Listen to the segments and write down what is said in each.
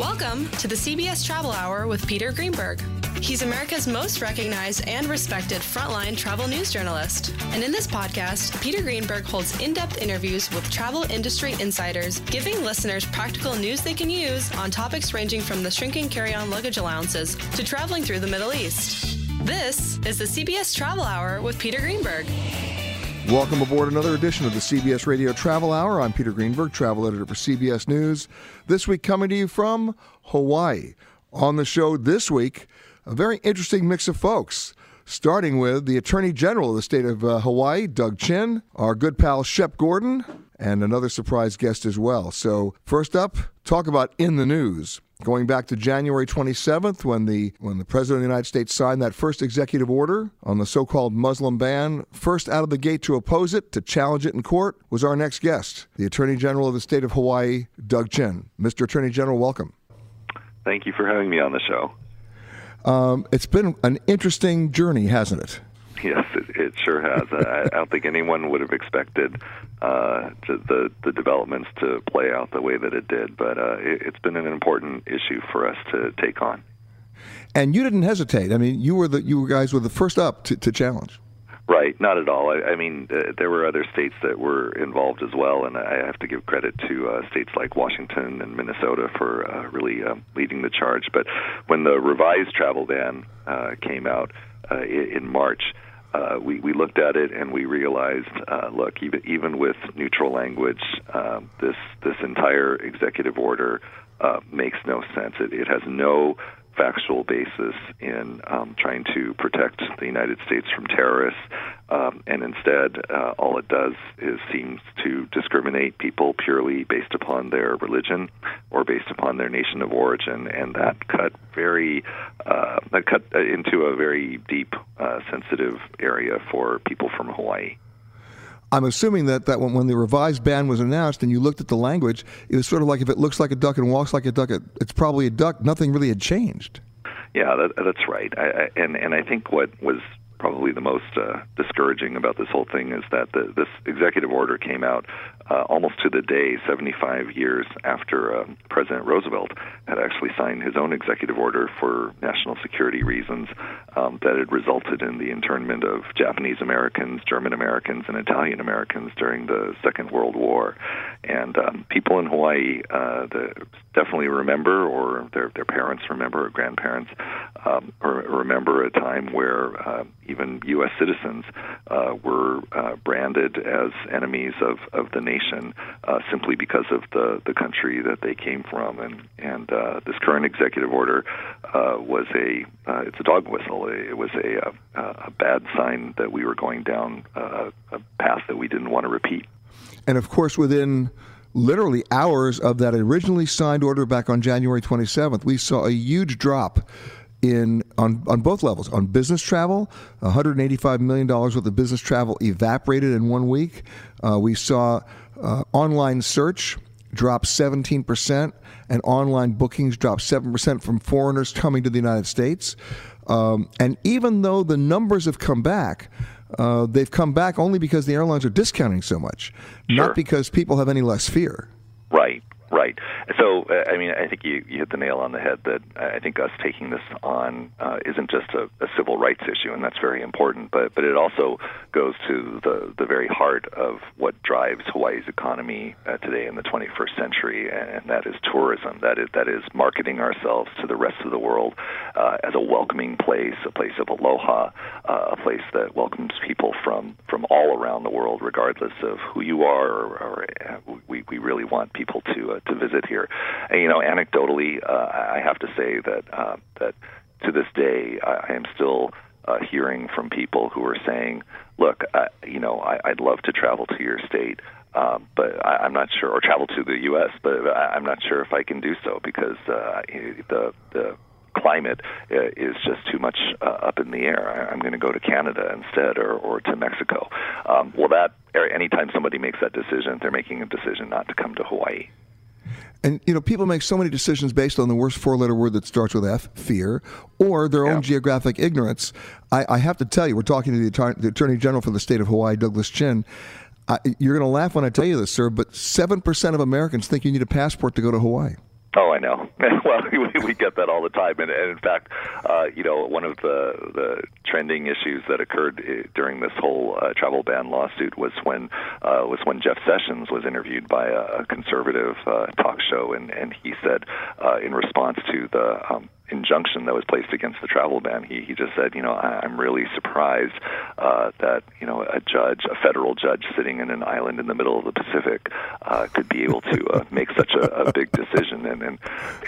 Welcome to the CBS Travel Hour with Peter Greenberg. He's America's most recognized and respected frontline travel news journalist. And in this podcast, Peter Greenberg holds in depth interviews with travel industry insiders, giving listeners practical news they can use on topics ranging from the shrinking carry on luggage allowances to traveling through the Middle East. This is the CBS Travel Hour with Peter Greenberg. Welcome aboard another edition of the CBS Radio Travel Hour. I'm Peter Greenberg, travel editor for CBS News. This week, coming to you from Hawaii. On the show this week, a very interesting mix of folks. Starting with the Attorney General of the state of uh, Hawaii, Doug Chin, our good pal Shep Gordon, and another surprise guest as well. So, first up, talk about in the news. Going back to January 27th, when the when the President of the United States signed that first executive order on the so-called Muslim ban, first out of the gate to oppose it, to challenge it in court, was our next guest, the Attorney General of the state of Hawaii, Doug Chin. Mr. Attorney General, welcome. Thank you for having me on the show. Um, it's been an interesting journey, hasn't it? Yes, it, it sure has. I, I don't think anyone would have expected uh, the the developments to play out the way that it did, but uh, it, it's been an important issue for us to take on. And you didn't hesitate. I mean, you were the you guys were the first up to, to challenge. Right, not at all. I, I mean, uh, there were other states that were involved as well, and I have to give credit to uh, states like Washington and Minnesota for uh, really um, leading the charge. But when the revised travel ban uh, came out uh, in March, uh, we, we looked at it and we realized, uh, look, even even with neutral language, uh, this this entire executive order uh, makes no sense. It, it has no factual basis in um, trying to protect the United States from terrorists, um, and instead, uh, all it does is seems to discriminate people purely based upon their religion or based upon their nation of origin, and that cut very uh, that cut into a very deep, uh, sensitive area for people from Hawaii. I'm assuming that, that when, when the revised ban was announced and you looked at the language, it was sort of like if it looks like a duck and walks like a duck, it, it's probably a duck. Nothing really had changed. Yeah, that, that's right. I, I, and and I think what was probably the most uh, discouraging about this whole thing is that the, this executive order came out uh, almost to the day, 75 years after uh, President Roosevelt had actually signed his own executive order for national security reasons um, that had resulted in the internment of Japanese Americans, German Americans, and Italian Americans during the Second World War. And um, people in Hawaii uh, definitely remember, or their, their parents remember, or grandparents um, or remember a time where uh, even U.S. citizens were uh, branded as enemies of, of the nation uh, simply because of the, the country that they came from. And, and uh, this current executive order uh, was a uh, it's a dog whistle. It was a, a, a bad sign that we were going down uh, a path that we didn't want to repeat. And of course, within literally hours of that originally signed order back on January 27th, we saw a huge drop in on, on both levels. On business travel, $185 million worth of business travel evaporated in one week. Uh, we saw uh, online search drop 17%, and online bookings drop 7% from foreigners coming to the United States. Um, and even though the numbers have come back, uh, they've come back only because the airlines are discounting so much, sure. not because people have any less fear. Right. Right. So, uh, I mean, I think you, you hit the nail on the head that I think us taking this on uh, isn't just a, a civil rights issue, and that's very important, but, but it also goes to the, the very heart of what drives Hawaii's economy uh, today in the 21st century, and that is tourism. That is, that is marketing ourselves to the rest of the world uh, as a welcoming place, a place of aloha, uh, a place that welcomes people from, from all around the world, regardless of who you are, or, or uh, we, we really want people to to visit here. And, you know, anecdotally, uh, I have to say that uh, that to this day, I, I am still uh, hearing from people who are saying, "Look, uh, you know, I, I'd love to travel to your state." Um, but I, I'm not sure, or travel to the U.S., but I, I'm not sure if I can do so because uh, the the climate uh, is just too much uh, up in the air. I, I'm going to go to Canada instead, or or to Mexico. Um, well, that anytime somebody makes that decision, they're making a decision not to come to Hawaii. And you know, people make so many decisions based on the worst four-letter word that starts with F, fear, or their own geographic ignorance. I, I, have to tell you, we're talking to the Attorney, the Attorney General for the state of Hawaii, Douglas Chin. I, you're going to laugh when I tell you this, sir, but seven percent of Americans think you need a passport to go to Hawaii. Oh, I know. well, we, we get that all the time, and, and in fact, uh, you know, one of the the trending issues that occurred uh, during this whole uh, travel ban lawsuit was when uh, was when Jeff Sessions was interviewed by a conservative uh, talk show, and and he said uh, in response to the um, injunction that was placed against the travel ban, he he just said, you know, I, I'm really surprised uh, that you know a judge, a federal judge sitting in an island in the middle of the Pacific, uh, could be able to uh, make such a, a big decision, and and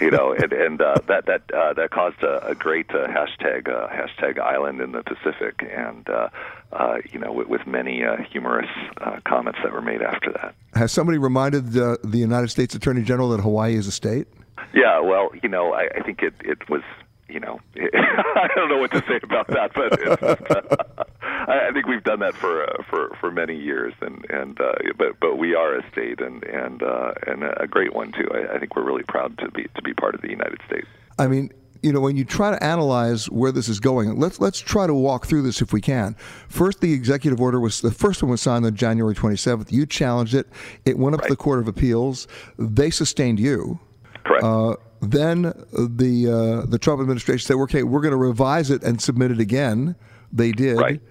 you know, and and uh, that that uh, that caused a, a great uh, hashtag uh, hashtag island in the Pacific, and uh, uh, you know, with, with many uh, humorous uh, comments that were made after that. Has somebody reminded the United States Attorney General that Hawaii is a state? Yeah, well, you know, I, I think it it was you know, I don't know what to say about that, but it's, uh, I think we've done that for uh, for for many years, and and uh, but but we are a state, and and uh, and a great one too. I, I think we're really proud to be to be part of the United States. I mean, you know, when you try to analyze where this is going, let's let's try to walk through this if we can. First, the executive order was the first one was signed on January 27th. You challenged it. It went up right. to the Court of Appeals. They sustained you. Correct. Uh, then the uh, the Trump administration said, "Okay, we're going to revise it and submit it again." They did. Right.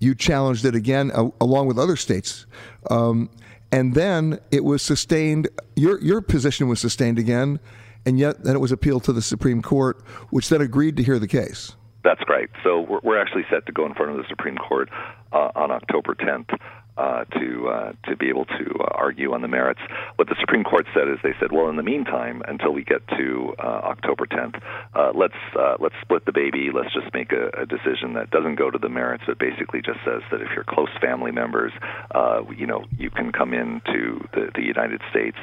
You challenged it again, uh, along with other states, um, and then it was sustained. Your your position was sustained again, and yet then it was appealed to the Supreme Court, which then agreed to hear the case. That's right. So we're, we're actually set to go in front of the Supreme Court uh, on October 10th uh, to uh, to be able to uh, argue on the merits. What the Supreme Court said is they said, well, in the meantime, until we get to uh, October 10th, uh, let's let's split the baby. Let's just make a, a decision that doesn't go to the merits, but basically just says that if you're close family members, you know, you can come into the, the United States.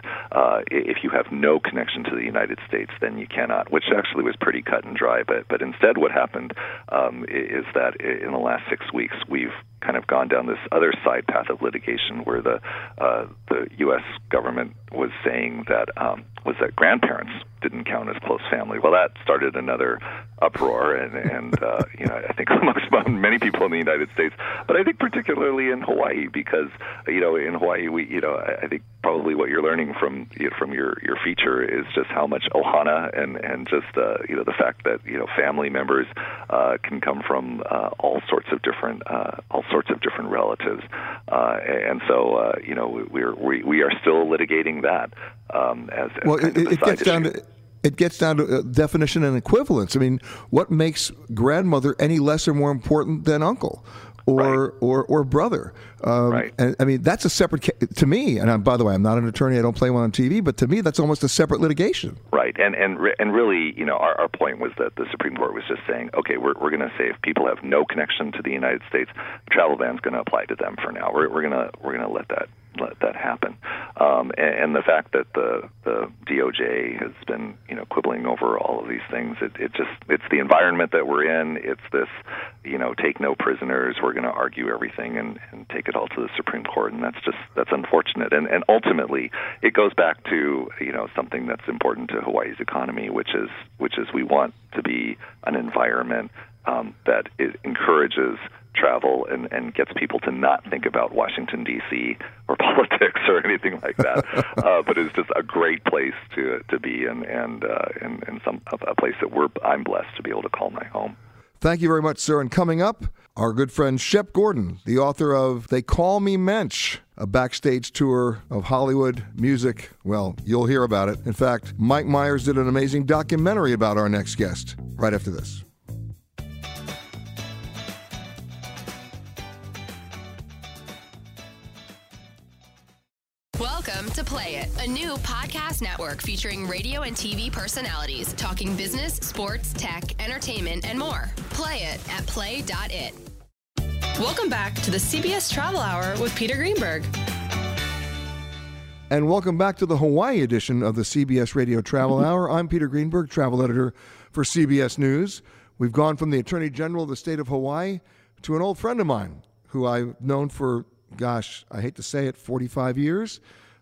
If you have no connection to the United States, then you cannot. Which actually was pretty cut and dry. But but instead, what happened um, is that in the last six weeks, we've kind of gone down this other side path of litigation where the uh, the U.S. government was saying that um, was that grandparents didn't count as close family. Well, that started another uproar, and, and uh, you know, I think amongst many people in the United States, but I think particularly in Hawaii, because you know, in Hawaii, we, you know, I think probably what you're learning from you know, from your your feature is just how much ohana and and just uh, you know the fact that you know family members uh, can come from uh, all sorts of different uh, all sorts of different relatives, uh, and so uh, you know we're we we are still litigating that um, as, as well. It, it gets issue. down to it gets down to uh, definition and equivalence. I mean, what makes grandmother any less or more important than uncle? Or, right. or, or brother. Um, right. And I mean, that's a separate, ca- to me, and I'm, by the way, I'm not an attorney, I don't play one on TV, but to me, that's almost a separate litigation. Right. And, and, and really, you know, our, our point was that the Supreme Court was just saying, okay, we're, we're going to say if people have no connection to the United States, travel ban is going to apply to them for now. We're, we're going to, we're going to let that let that happen. Um, and, and the fact that the the DOJ has been you know quibbling over all of these things, it, it just it's the environment that we're in. It's this you know take no prisoners. We're going to argue everything and, and take it all to the Supreme Court, and that's just that's unfortunate. And and ultimately, it goes back to you know something that's important to Hawaii's economy, which is which is we want to be an environment um, that it encourages travel and, and gets people to not think about Washington D.C. or politics or anything like that, uh, but it's just a great place to to be and and uh, and, and some a place that we're I'm blessed to be able to call my home. Thank you very much, sir. And coming up, our good friend Shep Gordon, the author of They Call Me Mensch, a backstage tour of Hollywood music. Well, you'll hear about it. In fact, Mike Myers did an amazing documentary about our next guest right after this. A new podcast network featuring radio and TV personalities talking business, sports, tech, entertainment, and more. Play it at play.it. Welcome back to the CBS Travel Hour with Peter Greenberg. And welcome back to the Hawaii edition of the CBS Radio Travel Hour. I'm Peter Greenberg, travel editor for CBS News. We've gone from the Attorney General of the state of Hawaii to an old friend of mine who I've known for, gosh, I hate to say it, 45 years.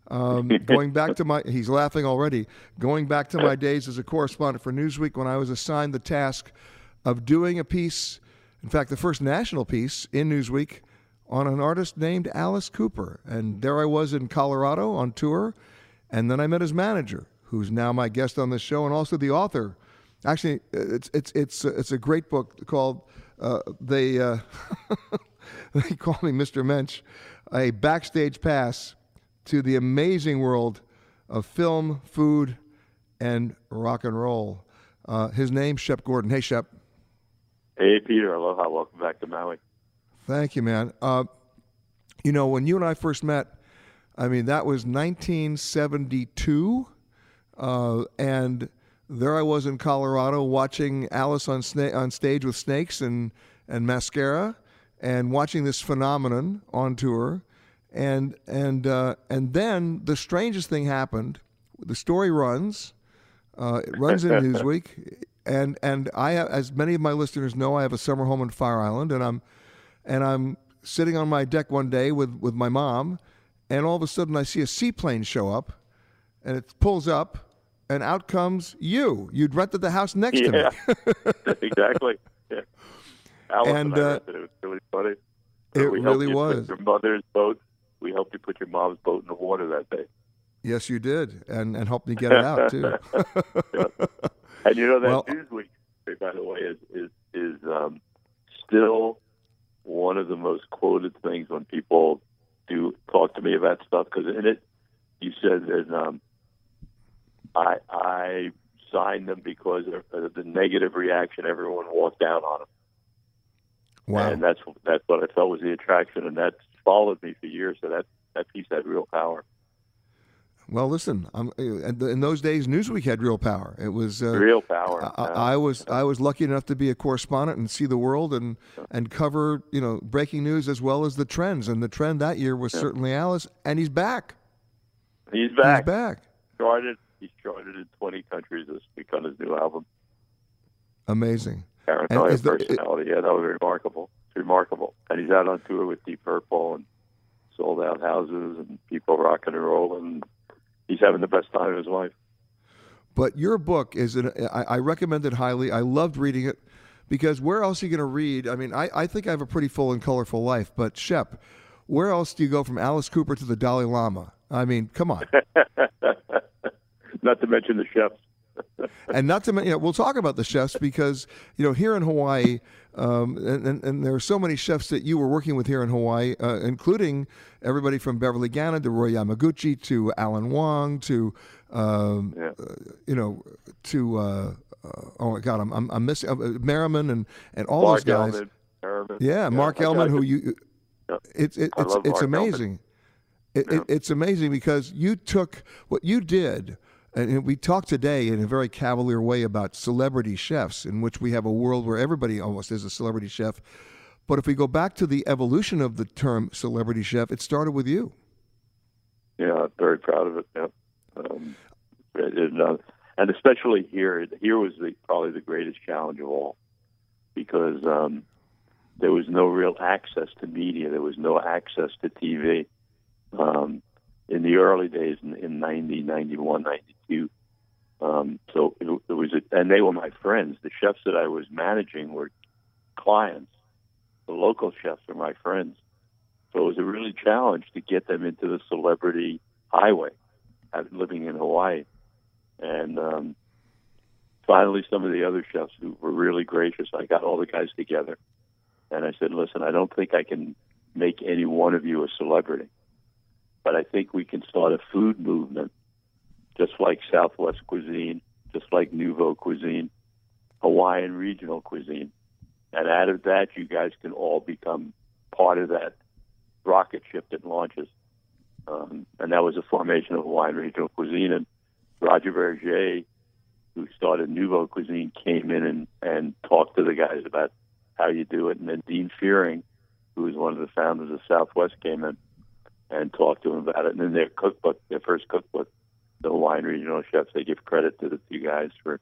Um, going back to my, he's laughing already. Going back to my days as a correspondent for Newsweek when I was assigned the task of doing a piece, in fact, the first national piece in Newsweek on an artist named Alice Cooper. And there I was in Colorado on tour. And then I met his manager, who's now my guest on this show, and also the author. Actually, it's it's it's it's a great book called uh, they uh, they call me Mr. Mensch, a backstage pass to the amazing world of film, food, and rock and roll. Uh, his name's Shep Gordon. Hey, Shep. Hey, Peter. Aloha. Welcome back to Maui. Thank you, man. Uh, you know, when you and I first met, I mean, that was 1972. Uh, and there I was in Colorado watching Alice on, sna- on stage with snakes and, and mascara and watching this phenomenon on tour. And, and, uh, and then the strangest thing happened. The story runs. Uh, it runs in Newsweek, and and I, as many of my listeners know, I have a summer home in Fire Island, and I'm and I'm sitting on my deck one day with, with my mom, and all of a sudden I see a seaplane show up, and it pulls up, and out comes you. You'd rented the house next yeah, to me. exactly. Yeah. Alice And, and, uh, it. Was really funny. it really was. Your mother's boat. We helped you put your mom's boat in the water that day. Yes, you did, and and helped me get it out too. And you know that Well- Newsweek, by the way, is is is um, still one of the most quoted things when people do talk to me about stuff. Because in it, you said that um, I I signed them because of the negative reaction everyone walked down on them, wow. and that's that's what I felt was the attraction, and that's followed me for years. So that that piece had real power. Well, listen, I'm, in those days, Newsweek had real power. It was uh, Real power. I, I was I was lucky enough to be a correspondent and see the world and and cover you know breaking news as well as the trends. And the trend that year was certainly Alice, and he's back. he's back. He's back. Charted. He's charted in 20 countries this week on his new album. Amazing. Paranoia is the- personality. yeah, that was remarkable. It's remarkable. And he's out on tour with Deep Purple and sold out houses and people rocking and rolling. And he's having the best time of his life. But your book is an, I, I recommend it highly. I loved reading it because where else are you going to read? I mean, I, I think I have a pretty full and colorful life, but Shep, where else do you go from Alice Cooper to the Dalai Lama? I mean, come on. Not to mention the chefs. And not to mention, you know, we'll talk about the chefs because you know here in Hawaii, um, and, and, and there are so many chefs that you were working with here in Hawaii, uh, including everybody from Beverly Gannon to Roy Yamaguchi to Alan Wong to um, Yeah. uh, you know to uh, uh, oh my God, I'm I'm, I'm missing uh, Merriman and and all Mark those guys. Ellman, Merriman. Yeah, Mark I who you, Yeah. it's it, it's it's Mark amazing. It, Yeah. it, it's amazing because you took what you did, and we talk today in a very cavalier way about celebrity chefs, in which we have a world where everybody almost is a celebrity chef. But if we go back to the evolution of the term celebrity chef, it started with you. Yeah, very proud of it. Yeah. Um, and, uh, and especially here, here was the, probably the greatest challenge of all because um, there was no real access to media. There was no access to TV. Um, in the early days, in, in 90, 91, 92. Um, so it, it was, a, and they were my friends. The chefs that I was managing were clients. The local chefs are my friends. So it was a really challenge to get them into the celebrity highway, living in Hawaii. And um, finally, some of the other chefs who were really gracious, I got all the guys together, and I said, "Listen, I don't think I can make any one of you a celebrity, but I think we can start a food movement, just like Southwest cuisine, just like Nouveau cuisine, Hawaiian regional cuisine, and out of that, you guys can all become part of that rocket ship that launches." um, and that was the formation of Hawaiian regional cuisine. And Roger Vergé, who started Nouveau Cuisine, came in and, and talked to the guys about how you do it. And then Dean Fearing, who was one of the founders of Southwest, came in and talk to them about it. And then their cookbook, their first cookbook, the Hawaiian regional chefs, they give credit to the two guys for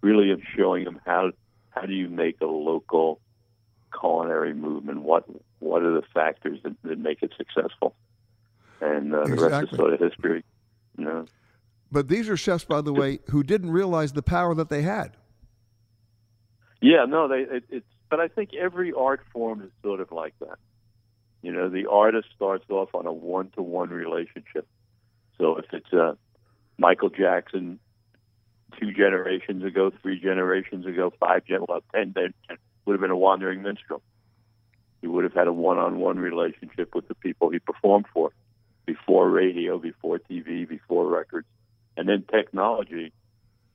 really showing them how how do you make a local culinary movement? What what are the factors that, that make it successful? And uh, the rest is sort of history. You know. But these are chefs, by the way, who didn't realize the power that they had. Yeah, no, they it, it's. But I think every art form is sort of like that. You know, the artist starts off on a one-to-one relationship. So if it's uh, Michael Jackson two generations ago, three generations ago, five gen well, ten, then would have been a wandering minstrel. He would have had a one-on-one relationship with the people he performed for, before radio, before TV, before records, and then technology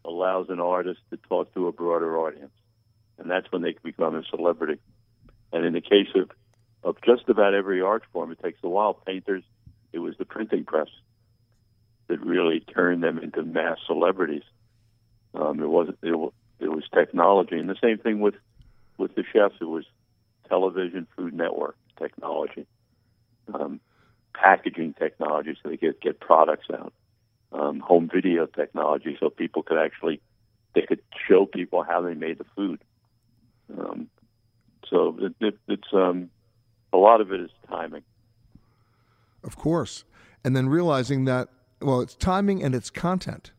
allows an artist to talk to a broader audience, and that's when they become a celebrity. And in the case of of just about every art form, it takes a while. Painters, it was the printing press that really turned them into mass celebrities. Um, it wasn't it, it was technology, and the same thing with with the chefs. It was television, Food Network technology, um, packaging technology, so they could get products out, um, home video technology, so people could actually they could show people how they made the food. Um, so it, it, it's um, a lot of it is timing. Of course, and then realizing that well, it's timing and it's content.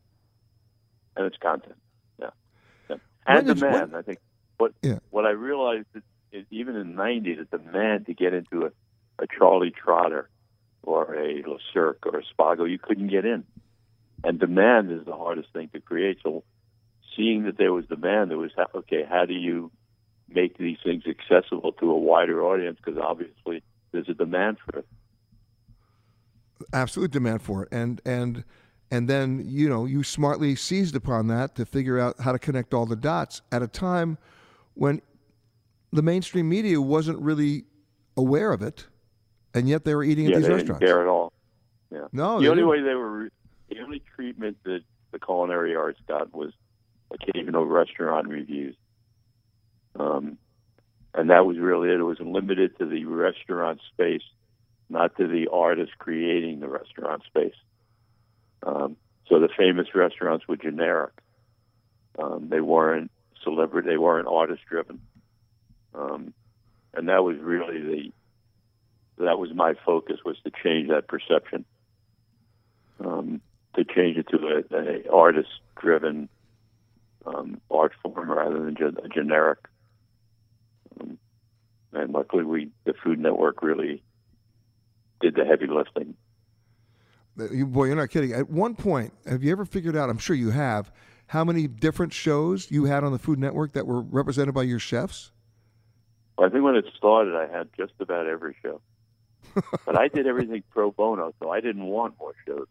And it's content, yeah, yeah. and demand. When, I think what yeah. what I realized is, is even in '90, the demand to get into a, a Charlie Trotter or a Le Cirque or a Spago, you couldn't get in, and demand is the hardest thing to create. So, seeing that there was demand, there was okay. How do you make these things accessible to a wider audience? Because obviously, there's a demand for it absolute demand for it, and and and then you know you smartly seized upon that to figure out how to connect all the dots at a time when the mainstream media wasn't really aware of it, and yet they were eating yeah, at these they restaurants. Didn't care at all. Yeah. No, the only didn't. way they were the only treatment that the culinary arts got was occasional restaurant reviews. Um, and that was really it. It was limited to the restaurant space not to the artist creating the restaurant space. Um, so the famous restaurants were generic. Um, they weren't celebrity. They weren't artist driven. Um, and that was really the that was my focus was to change that perception, um, to change it to a, a artist driven um, art form rather than just a generic. And luckily, we the Food Network really did the heavy lifting. Boy, you're not kidding. At one point, have you ever figured out? I'm sure you have. How many different shows you had on the Food Network that were represented by your chefs? Well, I think when it started, I had just about every show, but I did everything pro bono, so I didn't want more shows.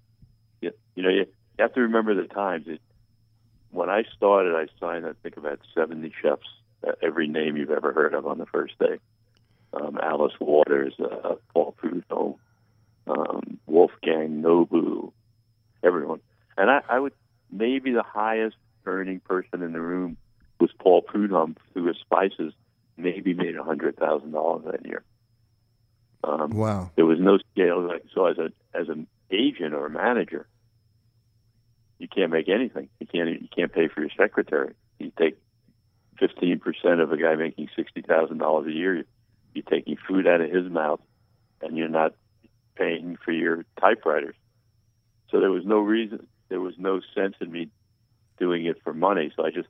You, you know, you, you have to remember the times. It, when I started, I signed, I think, about 70 chefs, uh, every name you've ever heard of on the first day um, Alice Waters, uh, Paul Prudhomme, um, Wolfgang Nobu, everyone. And I, I would maybe the highest earning person in the room was Paul Prudhomme through his spices, maybe made a hundred thousand dollars that year. Um, wow! There was no scale. Like, so as a as an agent or a manager, you can't make anything. You can't you can't pay for your secretary. You take fifteen percent of a guy making sixty thousand dollars a year you're taking food out of his mouth, and you're not paying for your typewriters. So there was no reason, there was no sense in me doing it for money. So I just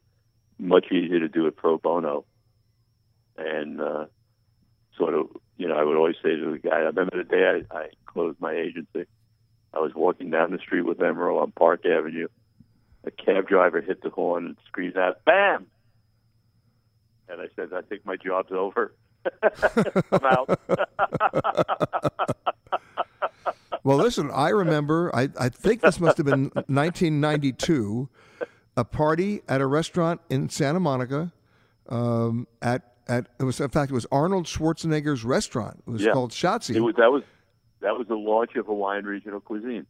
much easier to do it pro bono, and uh, sort of, you know, I would always say to the guy. I remember the day I, I closed my agency. I was walking down the street with Emeril on Park Avenue. A cab driver hit the horn and screamed out, "Bam!" And I said, "I think my job's over." I'm out. well, listen, I remember, I, I think this must have been 1992, a party at a restaurant in Santa Monica. Um, at, at it was in fact it was Arnold Schwarzenegger's restaurant. It was yeah. called Schatzi. It was that was that was the launch of Hawaiian regional cuisine.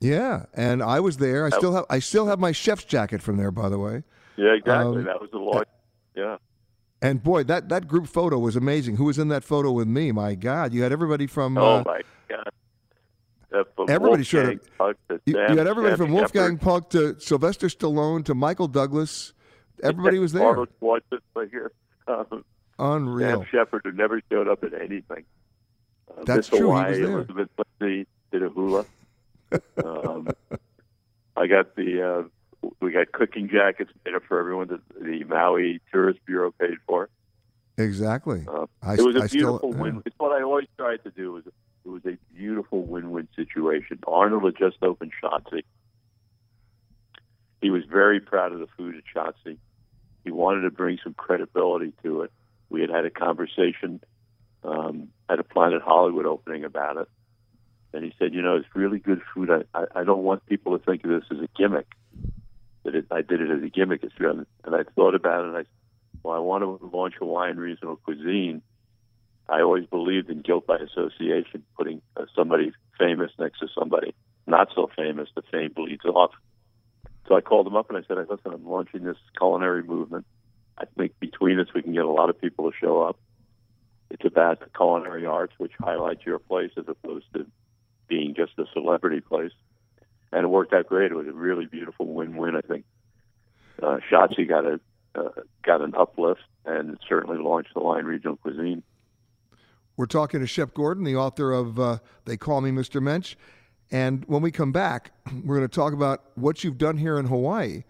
Yeah, and I was there. I still have I still have my chef's jacket from there, by the way. Yeah, exactly. Um, that was the launch. Yeah. And boy, that, that group photo was amazing. Who was in that photo with me? My God, you had everybody from. Oh uh, my God. Uh, everybody showed Wolfgang Puck to you, you had everybody Sam from Wolfgang Puck to Sylvester Stallone to Michael Douglas. Everybody was there. Arnold Schwarzenegger. Um, Unreal. Sam Shepard, who never showed up at anything. Uh, That's Miss true, he was there. Elizabeth Lindsay did a hula. um, I got the uh, we got cooking jackets made up for everyone that the Maui Tourist Bureau paid for. Exactly. Uh, I, it was a I beautiful still, win. It's what I always tried to do. Was it was a beautiful win-win situation. Arnold had just opened Schatzi. He was very proud of the food at Schatzi. He wanted to bring some credibility to it. We had had a conversation um, at a Planet Hollywood opening about it, and he said, "You know, it's really good food. I, I, I don't want people to think of this as a gimmick. That it, I did it as a gimmick. And I thought about it, and I well, I want to launch Hawaiian regional cuisine. I always believed in guilt by association, putting uh, somebody famous next to somebody not so famous. The fame bleeds off. So I called him up and I said, "Listen, I'm launching this culinary movement. I think between us we can get a lot of people to show up. It's about the culinary arts, which highlights your place as opposed to being just a celebrity place." And it worked out great. It was a really beautiful win-win. I think uh, Schatzi got a uh, got an uplift and it certainly launched the Hawaiian regional cuisine. We're talking to Shep Gordon, the author of uh, They Call Me Mr. Mensch. And when we come back, we're going to talk about what you've done here in Hawaii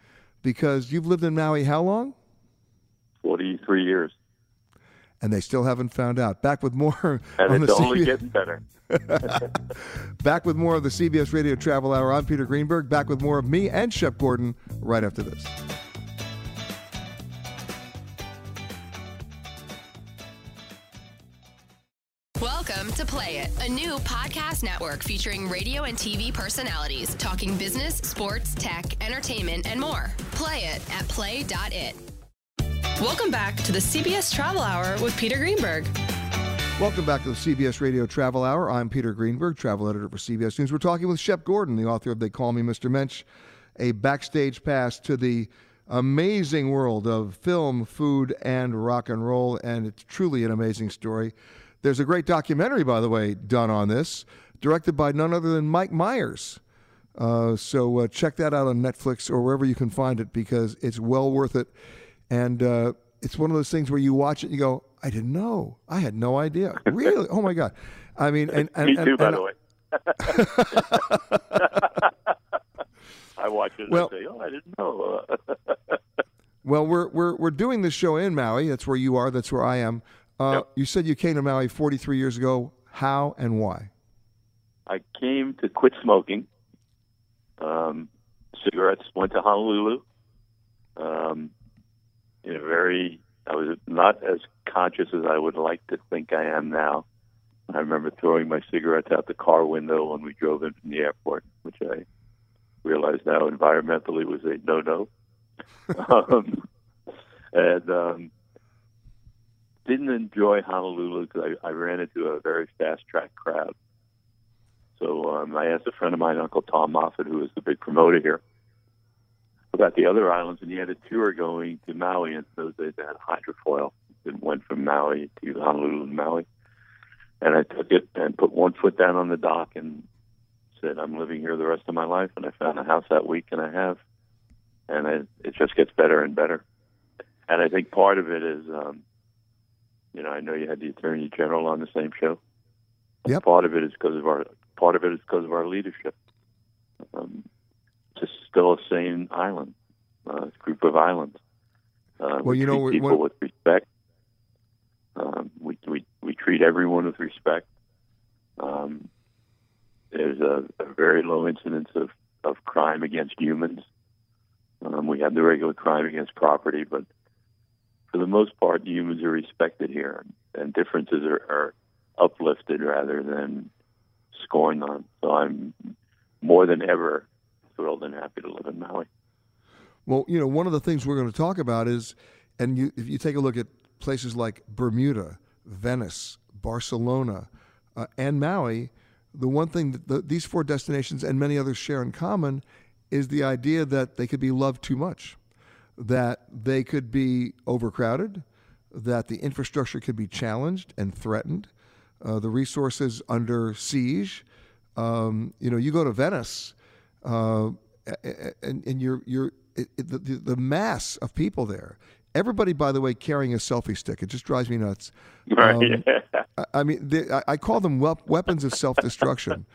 because you've lived in Maui how long? 43 years. And they still haven't found out. Back with more And on it's only CBS getting better. Back with more of the CBS Radio Travel Hour. I'm Peter Greenberg. Back with more of me and Shep Gordon right after this. Welcome to Play It, a new podcast network featuring radio and TV personalities talking business, sports, tech, entertainment, and more. Play it at play.it. Welcome back to the CBS Travel Hour with Peter Greenberg. Welcome back to the CBS Radio Travel Hour. I'm Peter Greenberg, travel editor for CBS News. We're talking with Shep Gordon, the author of They Call Me Mr. Mensch, a backstage pass to the amazing world of film, food, and rock and roll. And it's truly an amazing story. There's a great documentary, by the way, done on this, directed by none other than Mike Myers. Uh, so uh, check that out on Netflix or wherever you can find it because it's well worth it. And uh, it's one of those things where you watch it and you go, I didn't know. I had no idea. Really? oh my God. I mean, and, and Me and- too, by and- the way. I watch it and Well- I say, "Oh, I didn't know." Well, we're we're we're doing this show in Maui. That's where you are. That's where I am. Uh, Yep. You said you came to Maui 43 years ago. How and why? I came to quit smoking um, cigarettes. Went to Honolulu. Um, in a very, I was not as conscious as I would like to think I am now. I remember throwing my cigarettes out the car window when we drove in from the airport, which I realize now environmentally was a no-no. um, and um, didn't enjoy Honolulu because I, I ran into a very fast-track crowd. So um, I asked a friend of mine, Uncle Tom Moffatt, who was the big promoter here, about the other islands, and he had a tour going to Maui, and those days they had hydrofoil. It went from Maui to Honolulu to Maui. And I took it and put one foot down on the dock and said, I'm living here the rest of my life. And I found a house that week, and I have. And it, it just gets better and better. And I think part of it is, um, you know, I know you had the Attorney General on the same show. Yep. Part of it is because of our part of it is because of our leadership. Um, still a sane island, uh, group of islands. Uh, Well, we you know, treat we- people when- with respect. Um, we, we we treat everyone with respect. Um, there's a, a very low incidence of, of crime against humans. Um, we have the regular crime against property, but for the most part, humans are respected here, and differences are, are uplifted rather than scorned on. So I'm more than ever thrilled and happy to live in Maui. Well, you know, one of the things we're going to talk about is, and you, if you take a look at places like Bermuda, Venice, Barcelona, uh, and Maui, the one thing that the, these four destinations and many others share in common is the idea that they could be loved too much, that they could be overcrowded, that the infrastructure could be challenged and threatened, uh, the resources under siege. Um, you know, you go to Venice, uh, and, and you're you're it, it, the, the mass of people there. Everybody, by the way, carrying a selfie stick. It just drives me nuts. Right. Um, I, I mean, they, I, I call them wep- weapons of self-destruction.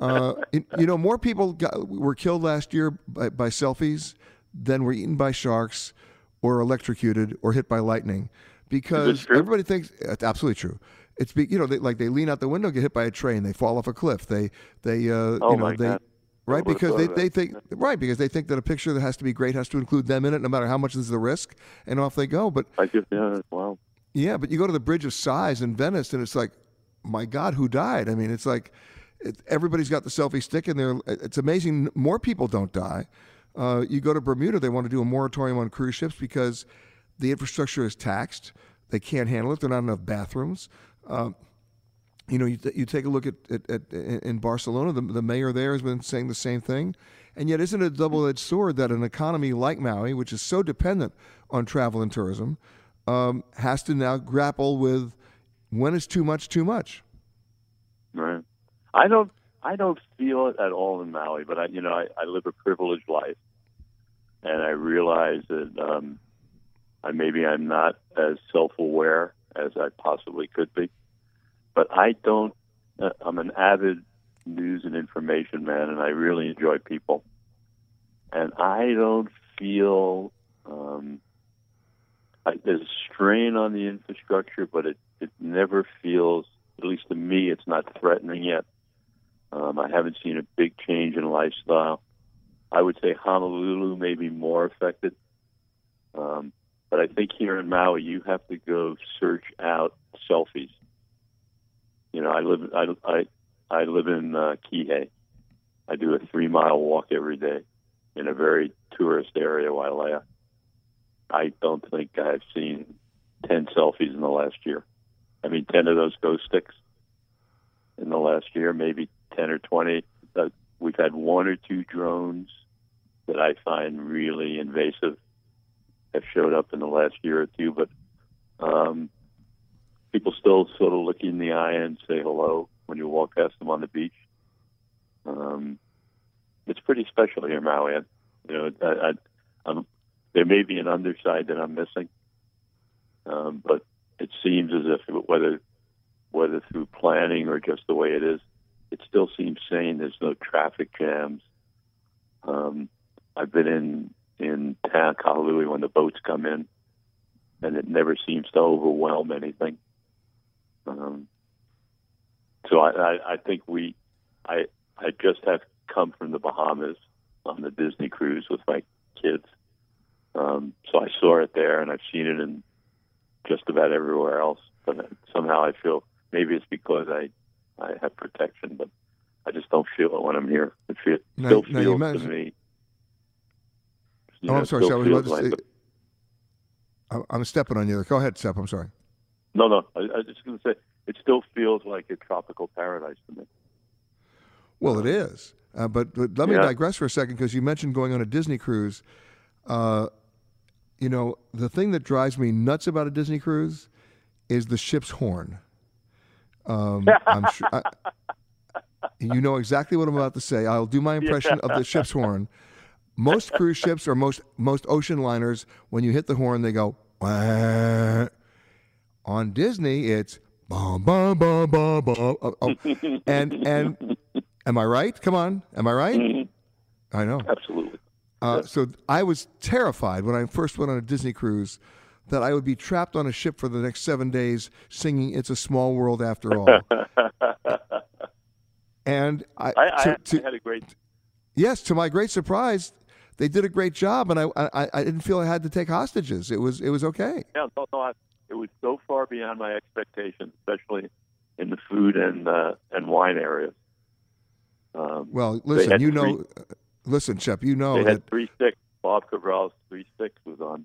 Uh, you, know, more people got, were killed last year by, by selfies than were eaten by sharks or electrocuted or hit by lightning because everybody thinks it's absolutely true. It's be, you know they, like they lean out the window, get hit by a train, they fall off a cliff, they they uh, Oh you know they God. Right because they, they think right because they think that a picture that has to be great has to include them in it, no matter how much is the risk, and off they go. But I just yeah, wow. yeah, but you go to the Bridge of Sighs in Venice, and it's like, my God, who died? I mean, it's like it, everybody's got the selfie stick, in they're it's amazing. More people don't die. Uh, you go to Bermuda, they want to do a moratorium on cruise ships because the infrastructure is taxed. They can't handle it. There are not enough bathrooms. Um, you know, you, you take a look at, at, at in Barcelona, the, the mayor there has been saying the same thing. And yet, isn't it a double edged sword that an economy like Maui, which is so dependent on travel and tourism, um, has to now grapple with when is too much too much? Right. I don't. I don't feel it at all in Maui, but I, you know, I, I live a privileged life, and I realize that um, I maybe I'm not as self-aware as I possibly could be. But I don't. Uh, I'm an avid news and information man, and I really enjoy people. And I don't feel um, I, there's a strain on the infrastructure, but it it never feels, at least to me, it's not threatening yet. Um, I haven't seen a big change in lifestyle. I would say Honolulu may be more affected. Um, but I think here in Maui, you have to go search out selfies. You know, I live I I, I live in uh, Kihei. I do a three mile walk every day in a very tourist area, Wailea. I don't think I've seen ten selfies in the last year. I mean, ten of those ghost sticks in the last year, maybe ten or twenty. Uh, we've had one or two drones that I find really invasive have showed up in the last year or two, but still sort of look you in the eye and say hello when you walk past them on the beach. Um, it's pretty special here, Maui. I- You know, I, I, I'm, there may be an underside that I'm missing, um, but it seems as if whether whether through planning or just the way it is, it still seems sane. There's no traffic jams. Um, I've been in in town, Kahului, when the boats come in, and it never seems to overwhelm anything. Um, so I, I, think we, I, I just have come from the Bahamas on the Disney cruise with my kids. Um, so I saw it there, and I've seen it in just about everywhere else. But somehow I feel maybe it's because I, I have protection, but I just don't feel it when I'm here. It feel, Now- still feels to me. you Oh, know, I'm sorry, I was about to like- say- I'm- I'm stepping on you. Go ahead, Shep. I'm sorry. No, no. I, I was just going to say it still feels like a tropical paradise to me. Well, it is. Uh, but, but let me Yeah. digress for a second because you mentioned going on a Disney cruise. Uh, you know, the thing that drives me nuts about a Disney cruise is the ship's horn. Um, I'm sure. I, you know exactly what I'm about to say. I'll do my impression of the ship's horn. Most cruise ships or most most ocean liners, when you hit the horn, they go. "Wah." On Disney, it's bum bum bum bum bum. Oh, oh. And and am I right? Come on, am I right? I know. Absolutely. Uh, so I was terrified when I first went on a Disney cruise that I would be trapped on a ship for the next seven days singing "It's a Small World After All." and I, I, I, to- had, to- I had a great. yes, to my great surprise, they did a great job, and I, I I didn't feel I had to take hostages. It was it was okay. Yeah, no, no, I, it was so far beyond my expectations, especially in the food and uh, and wine areas. Um, Well, listen, you three- know, listen, Shep, you know they that had three sticks. Bob Cabral's three sticks was on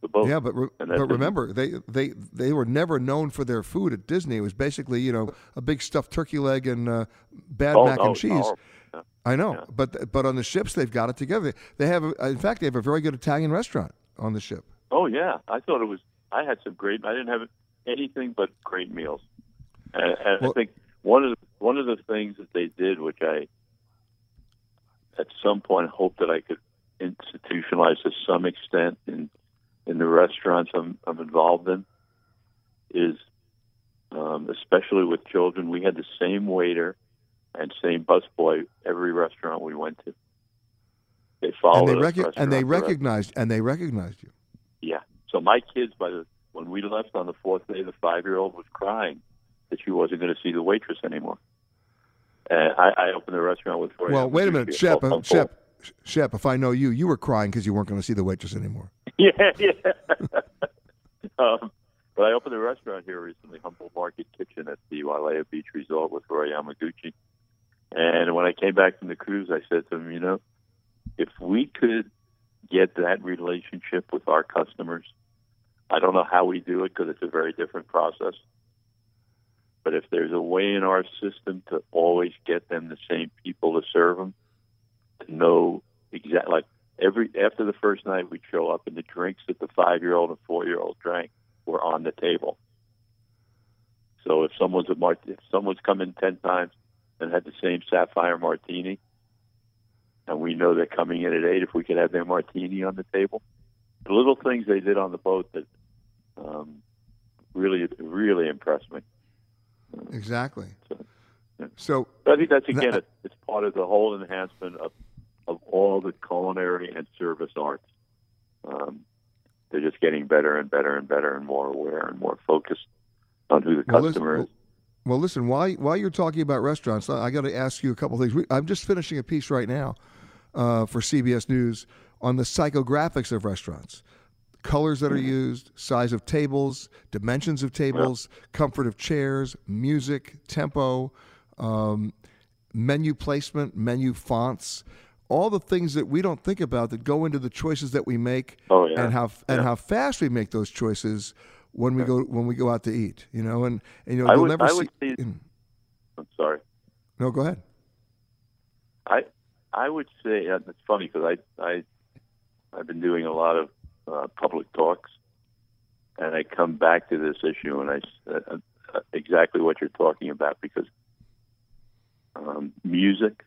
the boat. Yeah, but re- but didn't- remember, they they they were never known for their food at Disney. It was basically you know a big stuffed turkey leg and uh, bad Oh, mac no, and cheese. no. Yeah. I know, Yeah. but but on the ships they've got it together. They have, a, in fact, they have a very good Italian restaurant on the ship. Oh yeah, I thought it was. I had some great. I didn't have anything but great meals, and, and Well- I think one of the, one of the things that they did, which I at some point hope that I could institutionalize to some extent in in the restaurants I'm, I'm involved in, is um, especially with children. We had the same waiter and same busboy every restaurant we went to. They followed and they rec- and they restaurant to restaurant. recognized and they recognized you. So my kids, by the when we left on the fourth day, the five-year-old was crying that she wasn't going to see the waitress anymore. And I, I opened the restaurant with. Well, wait a minute, Shep, uh, Shep, Shep. If I know you, you were crying because you weren't going to see the waitress anymore. Yeah, yeah. um, but I opened a restaurant here recently, Humble Market Kitchin at the Wailea Beach Resort with Roy Yamaguchi. And when I came back from the cruise, I said to him, you know, if we could get that relationship with our customers, I don't know how we do it because it's a very different process. But if there's a way in our system to always get them the same people to serve them, to know exactly like every after the first night we'd show up and the drinks that the five year old and four year old drank were on the table. So if someone's a if someone's come in ten times and had the same sapphire martini, and we know they're coming in at eight, if we could have their martini on the table, the little things they did on the boat that um, really really impressed me. Exactly. So, yeah. So I think that's again, That- it, it's part of the whole enhancement of of all the culinary and service arts. Um, they're just getting better and better and better and more aware and more focused on who the Well, listen- customer is. Well, listen. While while you're talking about restaurants, I got to ask you a couple things. We, I'm just finishing a piece right now uh, for CBS News on the psychographics of restaurants, colors that are used, size of tables, dimensions of tables, comfort of chairs, music, tempo, um, menu placement, menu fonts. All the things that we don't think about that go into the choices that we make, Oh, yeah. and how and Yeah. how fast we make those choices when we go when we go out to eat. You know, and, and you know I would- never I see. would say- Mm. I'm sorry. No, go ahead. I I would say it's funny because I I I've been doing a lot of uh, public talks, and I come back to this issue and I uh, uh, exactly what you're talking about because um, music,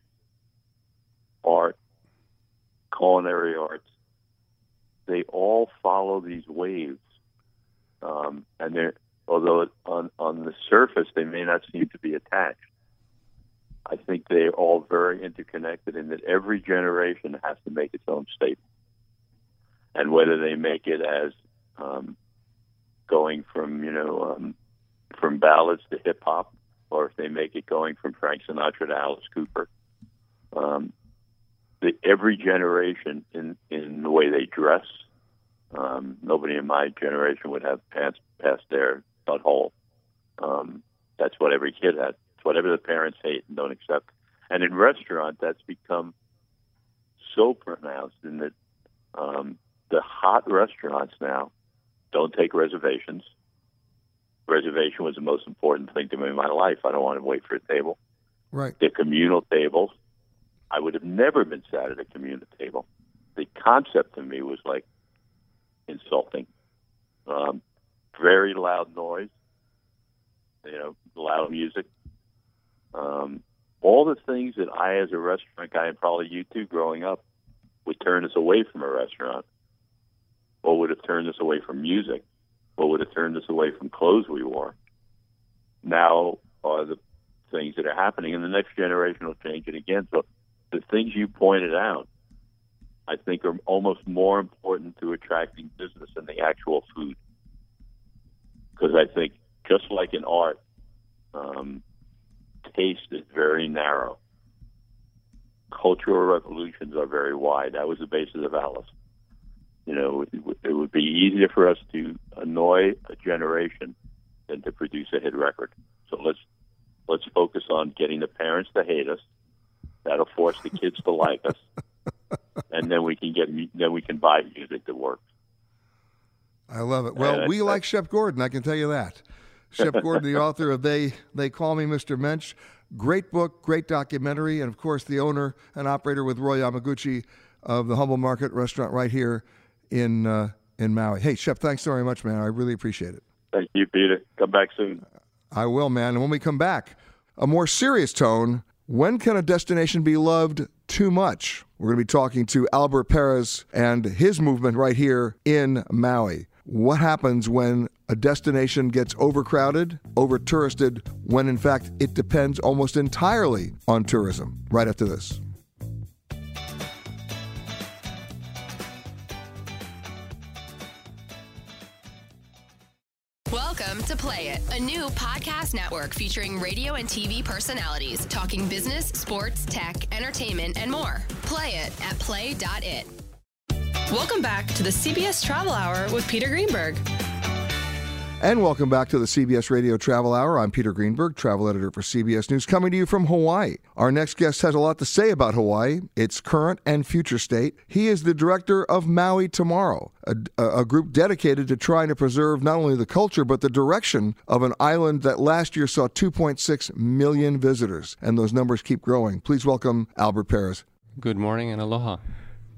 art, culinary arts, they all follow these waves, um, and they're although on on the surface they may not seem to be attached. I think they're all very interconnected in that every generation has to make its own statement. And whether they make it as um, going from, you know, um, from ballads to hip hop, or if they make it going from Frank Sinatra to Alice Cooper, um, the, every generation in, in the way they dress, um, nobody in my generation would have pants past their butthole. Um, that's what every kid had. It's whatever the parents hate and don't accept. And in restaurant, that's become so pronounced in that um, the hot restaurants now don't take reservations. Reservation was the most important thing to me in my life. I don't want to wait for a table. Right. They're communal tables. I would have never been sat at a communal table. The concept to me was like insulting. Um, very loud noise, you know, loud music. Um, all the things that I, as a restaurant guy, and probably you too, growing up, would turn us away from a restaurant, or would have turned us away from music, or would have turned us away from clothes we wore. Now are the things that are happening, and the next generation will change it again. So the things you pointed out, I think, are almost more important to attracting business than the actual food. Because I think, just like in art, um, taste is very narrow. Cultural revolutions are very wide. That was the basis of Alice. You know, it, would- it would be easier for us to annoy a generation than to produce a hit record. So let's let's focus on getting the parents to hate us. That'll force the kids to like us, and then we can get then we can buy music that works. I love it. Well, we like Shep Gordon, I can tell you that. Shep Gordon, the author of They They Call Me Supermensch. Great book, great documentary, and of course the owner and operator with Roy Yamaguchi of the Humble Market restaurant right here in uh, in Maui. Hey, Shep, thanks very much, man. I really appreciate it. Thank you, Peter. Come back soon. I will, man. And when we come back, a more serious tone. When can a destination be loved too much? We're going to be talking to Albert Perez and his movement right here in Maui. What happens when a destination gets overcrowded, over touristed, when in fact it depends almost entirely on tourism? Right after this. To Play It, a new podcast network featuring radio and TV personalities talking business, sports, tech, entertainment, and more. Play it at play.it. Welcome back to the CBS Travel Hour with Peter Greenberg. And welcome back to the CBS Radio Travel Hour. I'm Peter Greenberg, travel editor for CBS News, coming to you from Hawaii. Our next guest has a lot to say about Hawaii, its current and future state. He is the director of Maui Tomorrow, a, a group dedicated to trying to preserve not only the culture, but the direction of an island that last year saw 2.6 million visitors. And those numbers keep growing. Please welcome Albert Perez. Good morning and aloha.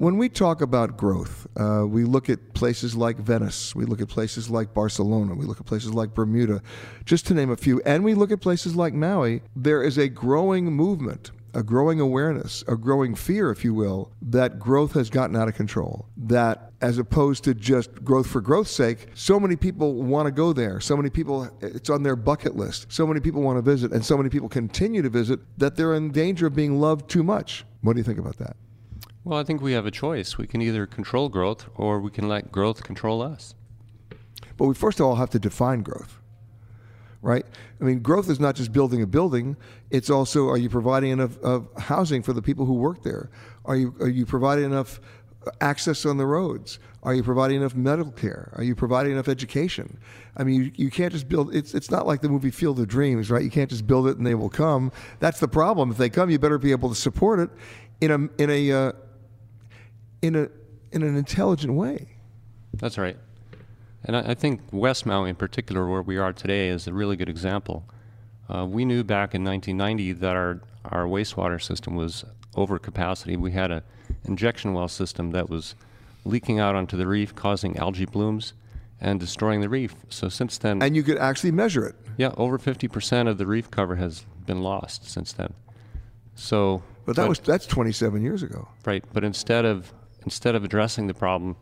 When we talk about growth, uh, we look at places like Venice, we look at places like Barcelona, we look at places like Bermuda, just to name a few, and we look at places like Maui. There is a growing movement, a growing awareness, a growing fear, if you will, that growth has gotten out of control. That as opposed to just growth for growth's sake, so many people want to go there. So many people, it's on their bucket list. So many people want to visit, and so many people continue to visit that they're in danger of being loved too much. What do you think about that? Well, I think we have a choice. We can either control growth or we can let growth control us. But we first of all have to define growth, right? I mean, growth is not just building a building. It's also are you providing enough of housing for the people who work there? Are you are you providing enough access on the roads? Are you providing enough medical care? Are you providing enough education? I mean, you, you can't just build. It's it's not like the movie Field of Dreams, right? You can't just build it and they will come. That's the problem. If they come, you better be able to support it in a in a uh, in a in an intelligent way. That's right. And I, I, think West Maui, in particular, where we are today, is a really good example. Uh, we knew back in 1990 that our our wastewater system was over capacity. We had a injection well system that was leaking out onto the reef, causing algae blooms and destroying the reef. So since then, and you could actually measure it. Yeah, over 50% of the reef cover has been lost since then. So, but that but, was that's 27 years ago. Right, but instead of instead of addressing the problem,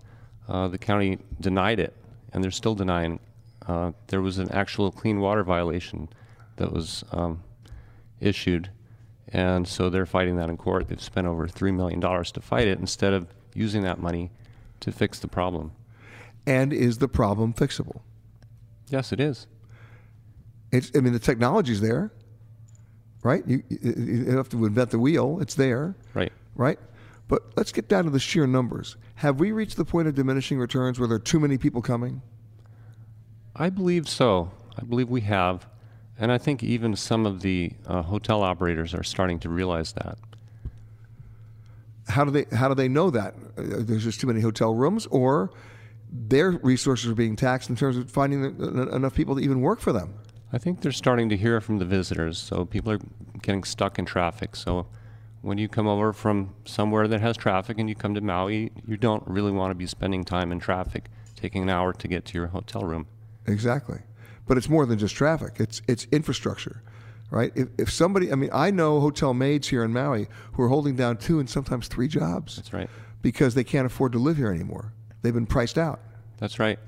uh, the county denied it, and they're still denying. Uh, there was an actual clean water violation that was um, issued, and so they're fighting that in court. They've spent over three million dollars to fight it instead of using that money to fix the problem. And is the problem fixable? Yes, it is. It's. I mean, the technology's there, right? You, you have to invent the wheel. It's there. Right. Right. But let's get down to the sheer numbers. Have we reached the point of diminishing returns where there are too many people coming? I believe so. I believe we have. And I think even some of the uh, hotel operators are starting to realize that. How do they how do they know that? Uh, there's just too many hotel rooms or their resources are being taxed in terms of finding enough people to even work for them. I think they're starting to hear from the visitors. So people are getting stuck in traffic. So when you come over from somewhere that has traffic and you come to Maui, you don't really want to be spending time in traffic, taking an hour to get to your hotel room. Exactly. But it's more than just traffic, it's, it's infrastructure, right? If, if somebody, I mean, I know hotel maids here in Maui who are holding down two and sometimes three jobs. That's right. Because they can't afford to live here anymore. They've been priced out. That's right.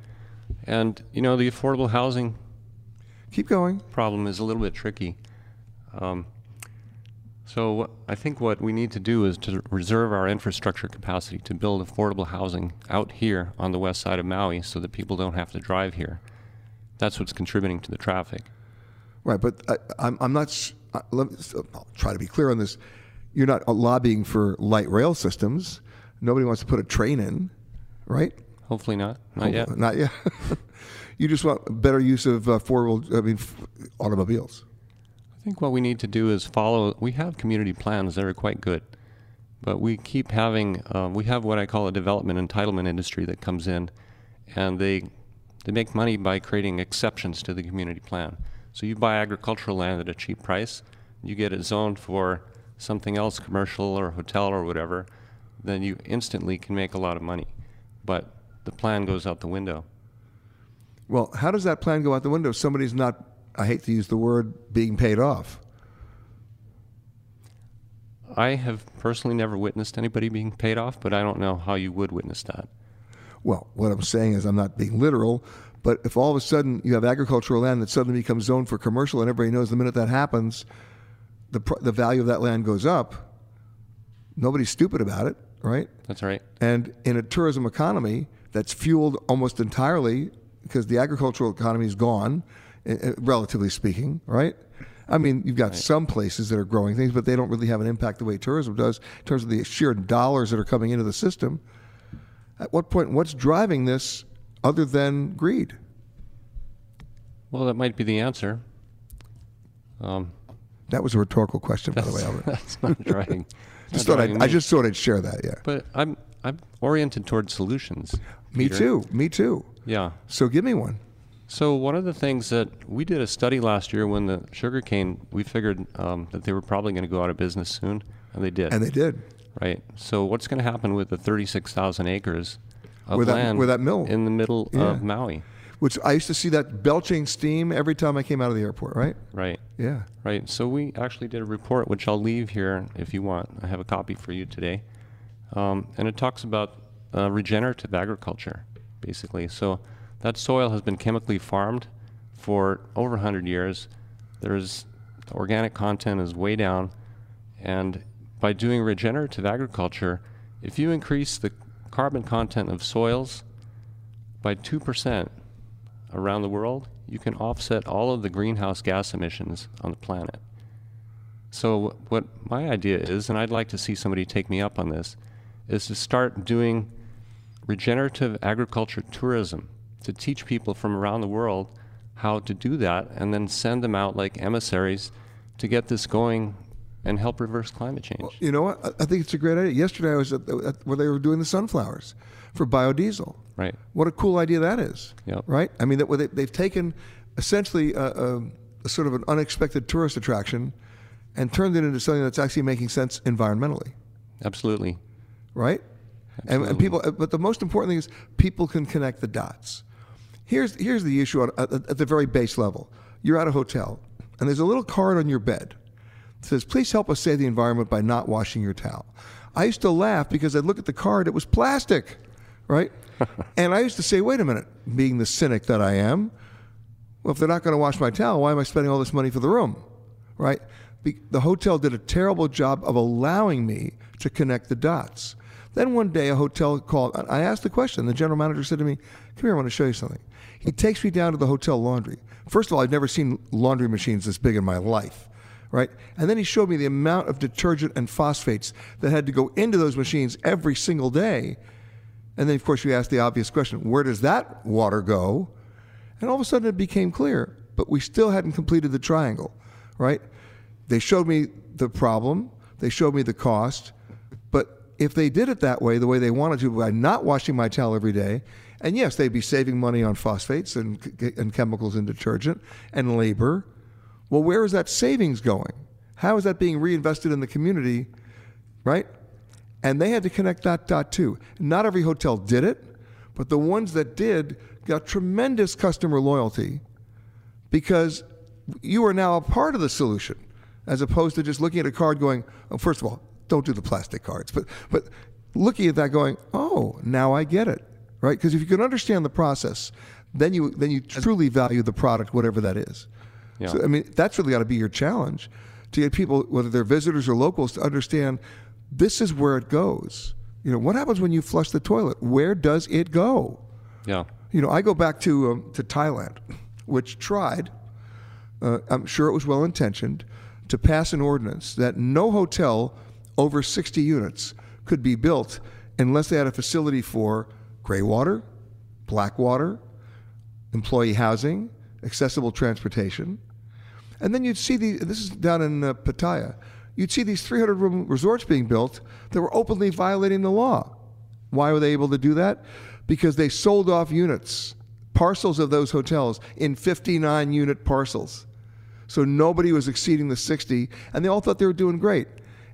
And, you know, the affordable housing Keep going. problem is a little bit tricky. Um, so I think what we need to do is to reserve our infrastructure capacity to build affordable housing out here on the west side of Maui so that people don't have to drive here. That's what's contributing to the traffic. Right, but I, I'm, I'm not. Uh, let me, I'll try to be clear on this. You're not lobbying for light rail systems. Nobody wants to put a train in, right? Hopefully not. Not Hopefully, yet. Not yet. you just want better use of uh, four wheel. I mean, f- automobiles. I think what we need to do is follow. We have community plans that are quite good, but we keep having. Uh, we have what I call a development entitlement industry that comes in, and they They make money by creating exceptions to the community plan. So you buy agricultural land at a cheap price, you get it zoned for something else, commercial or hotel or whatever, then you instantly can make a lot of money. But the plan goes out the window. Well, how does that plan go out the window somebody's not, I hate to use the word, being paid off? I have personally never witnessed anybody being paid off, but I don't know how you would witness that. Well, what I'm saying is I'm not being literal, but if all of a sudden you have agricultural land that suddenly becomes zoned for commercial and everybody knows the minute that happens, the, pr- the value of that land goes up, nobody's stupid about it, right? That's right. And in a tourism economy that's fueled almost entirely because the agricultural economy is gone, relatively speaking, right? I mean, you've got some places that are growing things, but they don't really have an impact the way tourism does in terms of the sheer dollars that are coming into the system. At what point, what's driving this other than greed? Well, that might be the answer. Um, That was a rhetorical question, by the way, Albert. that's not driving. just not thought I'd, driving I just thought I'd share that. Yeah, But I'm I'm oriented towards solutions. me Peter. too. Me too. Yeah. So give me one. So one of the things that we did a study last year when the sugarcane, we figured um, that they were probably going to go out of business soon, and they did. And they did. right. So what's going to happen with the 36,000 acres of Where that- land where that mill- in the middle Yeah. of Maui? Which I used to see that belching steam every time I came out of the airport. Right? Right. Yeah. Right. So we actually did a report, which I'll leave here if you want. I have a copy for you today, um, and it talks about uh, regenerative agriculture, basically. So that soil has been chemically farmed for over 100 years. There's the organic content is way down, and by doing regenerative agriculture, if you increase the carbon content of soils by two percent around the world, you can offset all of the greenhouse gas emissions on the planet. So, what my idea is, and I'd like to see somebody take me up on this, is to start doing regenerative agriculture tourism to teach people from around the world how to do that and then send them out like emissaries to get this going and help reverse climate change. You know what? I- think it's a great idea. Yesterday I was at, the, at where they were doing the sunflowers for biodiesel. Right. What a cool idea that is. Yep. Right? I mean, that they, they've taken essentially a, a, a sort of an unexpected tourist attraction and turned it into something that's actually making sense environmentally. Absolutely. Right? And, and people, uh, but the most important thing is people can connect the dots. Here's, here's the issue on, at, at the very base level. You're at a hotel, and there's a little card on your bed that says, Please help us save the environment by not washing your towel. I used to laugh because I'd look at the card, it was plastic, right? and I used to say, Wait a minute, being the cynic that I am, well, if they're not going to wash my towel, why am I spending all this money for the room? Right? Be- the hotel did a terrible job of allowing me to connect the dots. Then one day, a hotel called. I asked the question. The general manager said to me, Come here, I want to show you something. He takes me down to the hotel laundry. First of all, I've never seen laundry machines this big in my life. Right? And then he showed me the amount of detergent and phosphates that had to go into those machines every single day. And then, of course, you ask the obvious question where does that water go? And all of a sudden it became clear, but we still hadn't completed the triangle, right? They showed me the problem, they showed me the cost, if they did it that way, the way they wanted to, by not washing my towel every day, and yes, they'd be saving money on phosphates and, and chemicals and detergent and labor. Well, where is that savings going? How is that being reinvested in the community, right? And they had to connect that dot too. Not every hotel did it, but the ones that did got tremendous customer loyalty because you are now a part of the solution as opposed to just looking at a card going, oh, first of all, don't do the plastic cards, but, but looking at that going, oh, now I get it, right? Because if you can understand the process, then you, then you truly value the product, whatever that is. Yeah. So, I mean, that's really got to be your challenge to get people, whether they're visitors or locals, to understand this is where it goes. You know, what happens when you flush the toilet? Where does it go? Yeah. You know, I go back to um, to Thailand, which tried. Uh, I'm sure it was well intentioned to pass an ordinance that no hotel over 60 units could be built unless they had a facility for gray water, black water, employee housing, accessible transportation. And then you'd see the this is down in uh, Pattaya. You'd see these 300 room resorts being built that were openly violating the law. Why were they able to do that? Because they sold off units parcels of those hotels in 59 unit parcels. So nobody was exceeding the 60, and they all thought they were doing great.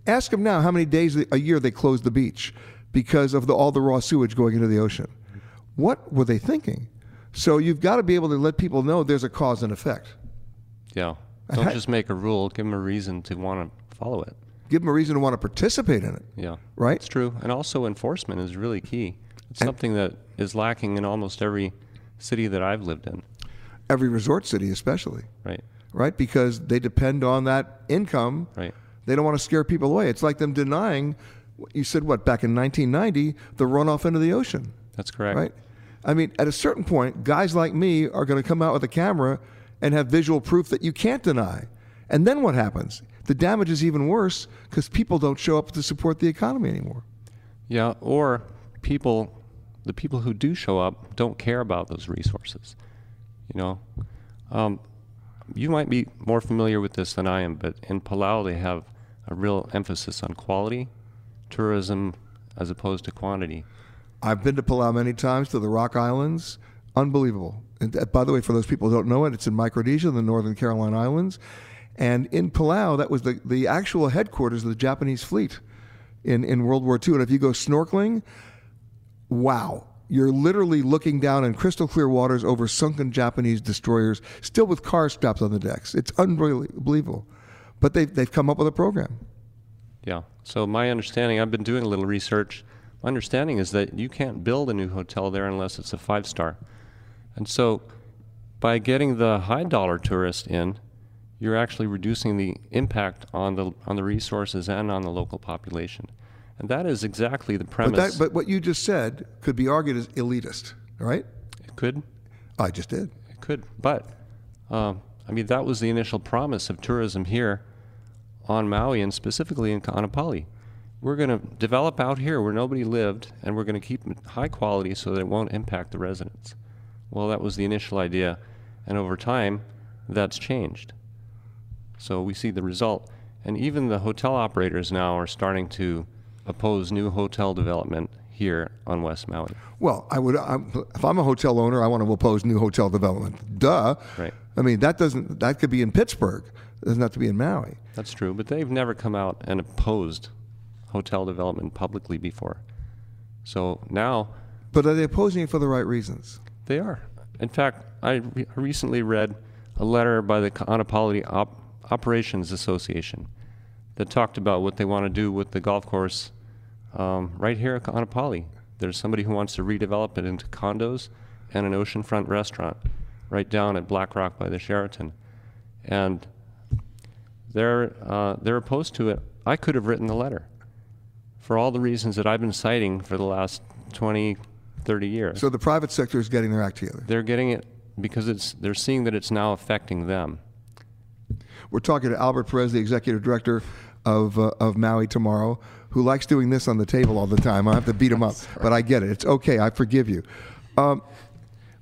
Ask them now how many days a year they close the beach because of the, all the raw sewage going into the ocean. What were they thinking? So you've got to be able to let people know there's a cause and effect. Yeah. Don't just make a rule. Give them a reason to want to follow it. Give them a reason to want to participate in it. Yeah. Right? It's true. And also enforcement is really key. It's something that is lacking in almost every city that I've lived in. Every resort city, especially. Right. Right? Because they depend on that income. Right. They don't want to scare people away. It's like them denying, you said what, back in 1990, the runoff into the ocean. That's correct. Right? I mean, at a certain point, guys like me are going to come out with a camera and have visual proof that you can't deny. And then what happens? The damage is even worse because people don't show up to support the economy anymore. Yeah, or people, the people who do show up don't care about those resources. You know, um, you might be more familiar with this than I am, but in Palau they have a real emphasis on quality, tourism, as opposed to quantity. I've been to Palau many times to the Rock Islands. Unbelievable. And uh, by the way, for those people who don't know it, it's in Micronesia, the Northern Caroline Islands. And in Palau, that was the, the actual headquarters of the Japanese fleet in, in World War II. And if you go snorkeling, wow, you're literally looking down in crystal clear waters over sunken Japanese destroyers, still with cars strapped on the decks. It's unbelievable. But they've, they've come up with a program. Yeah. So my understanding, I've been doing a little research. My understanding is that you can't build a new hotel there unless it's a five star. And so by getting the high dollar tourist in, you're actually reducing the impact on the on the resources and on the local population. And that is exactly the premise. But, that, but what you just said could be argued as elitist, right? It could. I just did. It could. But, um, I mean, that was the initial promise of tourism here on Maui and specifically in Kaanapali. We're going to develop out here where nobody lived and we're going to keep it high quality so that it won't impact the residents. Well, that was the initial idea. And over time, that's changed. So we see the result. And even the hotel operators now are starting to oppose new hotel development here on West Maui. Well, I would. I'm, if I'm a hotel owner, I want to oppose new hotel development. Duh. Right. I mean, that doesn't. That could be in Pittsburgh. Doesn't have to be in Maui. That's true, but they've never come out and opposed hotel development publicly before. So now. But are they opposing it for the right reasons? They are. In fact, I re- recently read a letter by the Kaanapali Op- Operations Association that talked about what they want to do with the golf course um, right here at Kaanapali. There's somebody who wants to redevelop it into condos and an oceanfront restaurant right down at Black Rock by the Sheraton. And they're, uh, they're opposed to it. I could have written the letter for all the reasons that I've been citing for the last 20, 30 years. So the private sector is getting their act together. They're getting it because it's, they're seeing that it's now affecting them. We're talking to Albert Perez, the executive director of, uh, of Maui tomorrow, who likes doing this on the table all the time. I have to beat him up, but I get it. It's okay. I forgive you. Um,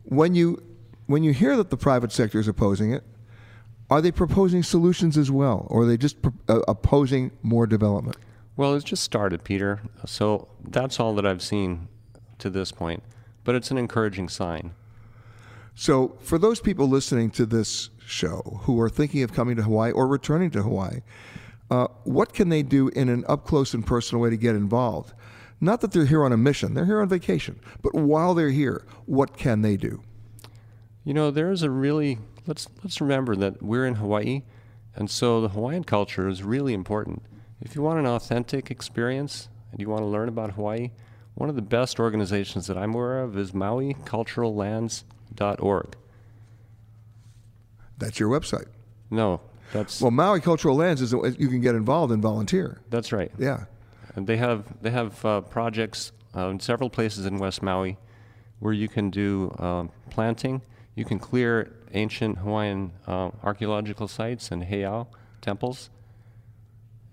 when you when you hear that the private sector is opposing it, are they proposing solutions as well, or are they just pro- uh, opposing more development? Well, it's just started, Peter. So that's all that I've seen to this point, but it's an encouraging sign. So, for those people listening to this show who are thinking of coming to Hawaii or returning to Hawaii, uh, what can they do in an up close and personal way to get involved? Not that they're here on a mission, they're here on vacation, but while they're here, what can they do? You know, there is a really let's let's remember that we're in Hawaii, and so the Hawaiian culture is really important. If you want an authentic experience and you want to learn about Hawaii, one of the best organizations that I'm aware of is MauiCulturalLands.org. That's your website. No, that's Well, Maui Cultural Lands is you can get involved and volunteer. that's right. Yeah. And they have they have uh, projects uh, in several places in West Maui where you can do um, planting. You can clear ancient Hawaiian uh, archaeological sites and heiau temples.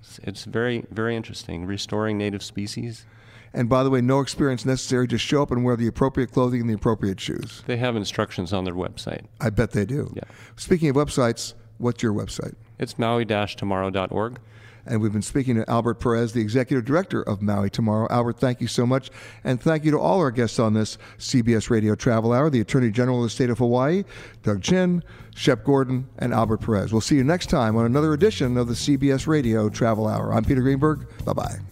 It's, it's very very interesting. Restoring native species. And by the way, no experience necessary. Just show up and wear the appropriate clothing and the appropriate shoes. They have instructions on their website. I bet they do. Yeah. Speaking of websites, what's your website? It's maui-tomorrow.org. And we've been speaking to Albert Perez, the executive director of Maui Tomorrow. Albert, thank you so much. And thank you to all our guests on this CBS Radio Travel Hour the Attorney General of the State of Hawaii, Doug Chin, Shep Gordon, and Albert Perez. We'll see you next time on another edition of the CBS Radio Travel Hour. I'm Peter Greenberg. Bye bye.